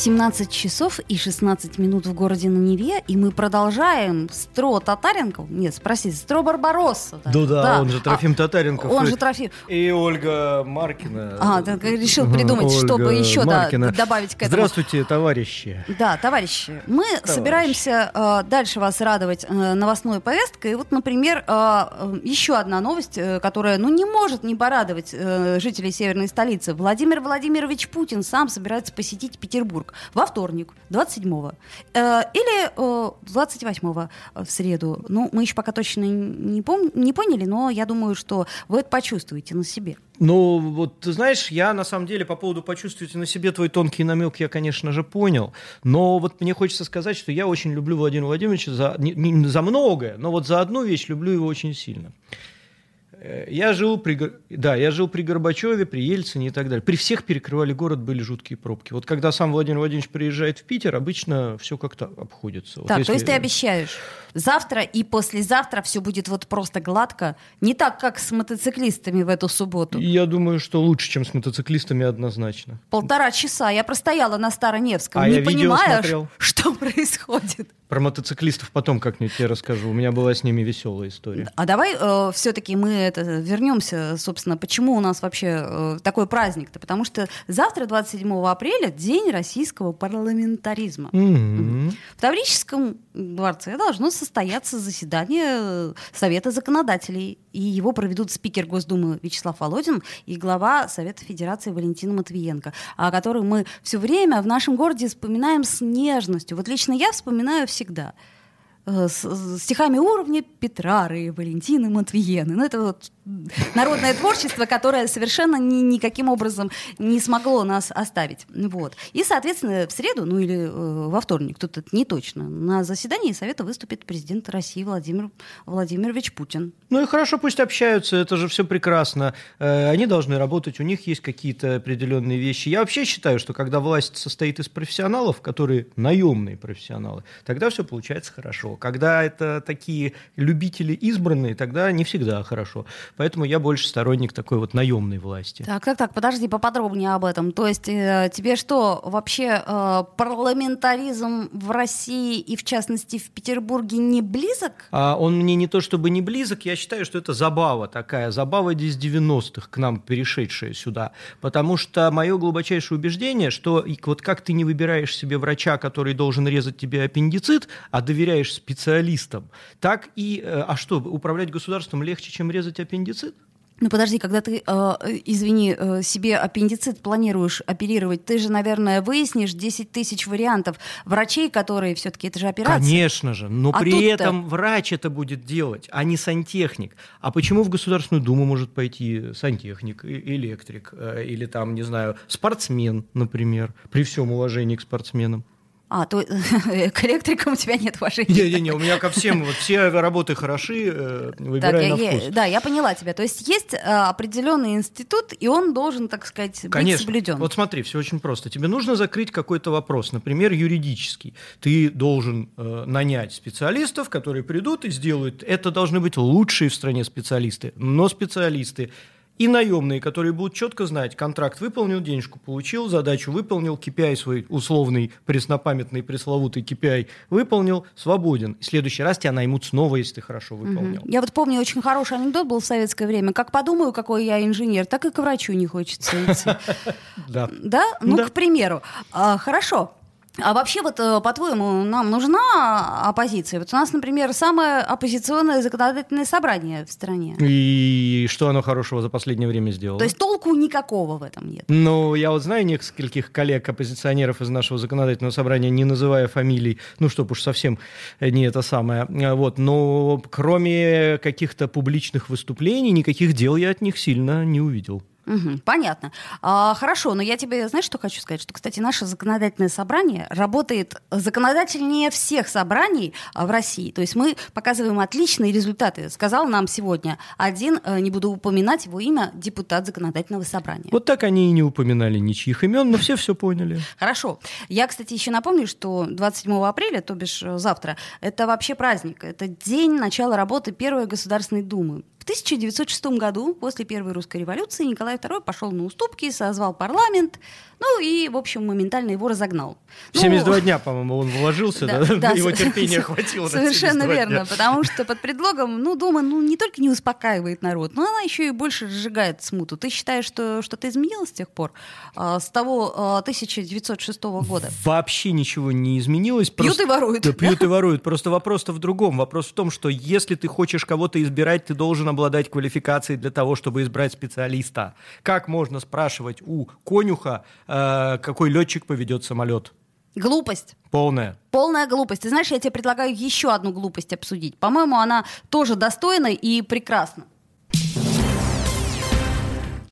17 часов и 16 минут в городе на Неве, и мы продолжаем Стро Татаренков, нет, спросите, Стро Барбаросса. Да, да, да, он же Трофим а, Татаренков. Он же Трофим. И Ольга Маркина. А, так, решил придумать, Ольга чтобы еще да, добавить к этому. Здравствуйте, товарищи. Да, товарищи. Мы товарищи. собираемся э, дальше вас радовать э, новостной повесткой. И вот, например, э, еще одна новость, э, которая, ну, не может не порадовать э, жителей северной столицы. Владимир Владимирович Путин сам собирается посетить Петербург во вторник, 27-го, э, или э, 28-го э, в среду. Ну, мы еще пока точно не, пом- не поняли, но я думаю, что вы это почувствуете на себе. Ну, вот ты знаешь, я на самом деле по поводу почувствуйте на себе твой тонкий намек, я, конечно же, понял. Но вот мне хочется сказать, что я очень люблю Владимира Владимировича за, не, не за многое, но вот за одну вещь люблю его очень сильно. Э, я жил при, да, я жил при Горбачеве, при Ельцине и так далее. При всех перекрывали город, были жуткие пробки. Вот когда сам Владимир Владимирович приезжает в Питер, обычно все как-то обходится. Так, вот то есть ты обещаешь, завтра и послезавтра все будет вот просто гладко, не так, как с мотоциклистами в эту субботу. Я думаю, что лучше, чем с мотоциклистами однозначно. Полтора часа я простояла на Староневском, а не понимаешь, что происходит. Про мотоциклистов потом как-нибудь тебе расскажу. У меня была с ними веселая история. А давай э, все-таки мы это вернемся, собственно, почему у нас вообще э, такой праздник-то? Потому что завтра, 27 апреля, день российского парламентаризма. Mm-hmm. В Таврическом дворце должно состояться заседание Совета законодателей. И его проведут спикер Госдумы Вячеслав Володин и глава Совета Федерации Валентина Матвиенко, о которой мы все время в нашем городе вспоминаем с нежностью. Вот лично я вспоминаю всегда – Э, с стихами уровня Петрары Валентины Матвиены. Ну, это вот народное творчество, которое совершенно ни, никаким образом не смогло нас оставить. Вот. И, соответственно, в среду, ну или э, во вторник, тут это не точно, на заседании Совета выступит президент России Владимир Владимирович Путин. Ну и хорошо, пусть общаются, это же все прекрасно. Э, они должны работать, у них есть какие-то определенные вещи. Я вообще считаю, что когда власть состоит из профессионалов, которые наемные профессионалы, тогда все получается хорошо. Когда это такие любители избранные, тогда не всегда хорошо. Поэтому я больше сторонник такой вот наемной власти. Так, так, так, подожди, поподробнее об этом. То есть э, тебе что, вообще э, парламентаризм в России и в частности в Петербурге не близок? А он мне не то чтобы не близок, я считаю, что это забава такая, забава из 90-х к нам перешедшая сюда. Потому что мое глубочайшее убеждение, что вот как ты не выбираешь себе врача, который должен резать тебе аппендицит, а доверяешь специалистам, так и... Э, а что, управлять государством легче, чем резать аппендицит? Ну подожди, когда ты, э, извини, э, себе аппендицит планируешь оперировать, ты же, наверное, выяснишь 10 тысяч вариантов врачей, которые все-таки, это же операция. Конечно же, но а при этом врач это будет делать, а не сантехник. А почему в Государственную Думу может пойти сантехник, электрик э, или там, не знаю, спортсмен, например, при всем уважении к спортсменам? А, то к электрикам у тебя нет уважения. Не-не-не, у меня ко всем, вот все работы хороши, э, выбирай так, на я, вкус. Да, я поняла тебя. То есть есть э, определенный институт, и он должен, так сказать, Конечно. быть соблюден. Вот смотри, все очень просто. Тебе нужно закрыть какой-то вопрос, например, юридический. Ты должен э, нанять специалистов, которые придут и сделают. Это должны быть лучшие в стране специалисты. Но специалисты и наемные, которые будут четко знать, контракт выполнил, денежку получил, задачу выполнил, KPI свой условный, преснопамятный, пресловутый KPI выполнил, свободен. В следующий раз тебя наймут снова, если ты хорошо выполнил. Я вот помню, очень хороший анекдот был в советское время. Как подумаю, какой я инженер, так и к врачу не хочется идти. Да. Да? Ну, к примеру. А, хорошо. А вообще, вот, э, по-твоему, нам нужна оппозиция? Вот у нас, например, самое оппозиционное законодательное собрание в стране. И что оно хорошего за последнее время сделало? То есть толку никакого в этом нет? Ну, я вот знаю нескольких коллег-оппозиционеров из нашего законодательного собрания, не называя фамилий, ну, чтоб уж совсем не это самое. Вот, но кроме каких-то публичных выступлений, никаких дел я от них сильно не увидел. Угу, понятно. А, хорошо, но я тебе, знаешь, что хочу сказать? Что, кстати, наше законодательное собрание работает законодательнее всех собраний а, в России. То есть мы показываем отличные результаты. Сказал нам сегодня один, э, не буду упоминать его имя, депутат законодательного собрания. Вот так они и не упоминали ничьих имен, но все все поняли. Хорошо. Я, кстати, еще напомню, что 27 апреля, то бишь э, завтра, это вообще праздник. Это день начала работы Первой Государственной Думы. В 1906 году, после Первой русской революции, Николай II пошел на уступки, созвал парламент, ну и, в общем, моментально его разогнал. 72 ну, дня, по-моему, он вложился, да? да? да его терпения хватило. Совершенно верно, потому что под предлогом, ну, Дума ну, не только не успокаивает народ, но она еще и больше разжигает смуту. Ты считаешь, что что-то изменилось с тех пор, а, с того 1906 а, года? Вообще ничего не изменилось. Пьют просто... и воруют. Да, пьют и воруют. Просто вопрос-то в другом. Вопрос в том, что если ты хочешь кого-то избирать, ты должен обладать квалификацией для того, чтобы избрать специалиста. Как можно спрашивать у конюха, какой летчик поведет самолет? Глупость. Полная. Полная глупость. Ты знаешь, я тебе предлагаю еще одну глупость обсудить. По-моему, она тоже достойна и прекрасна.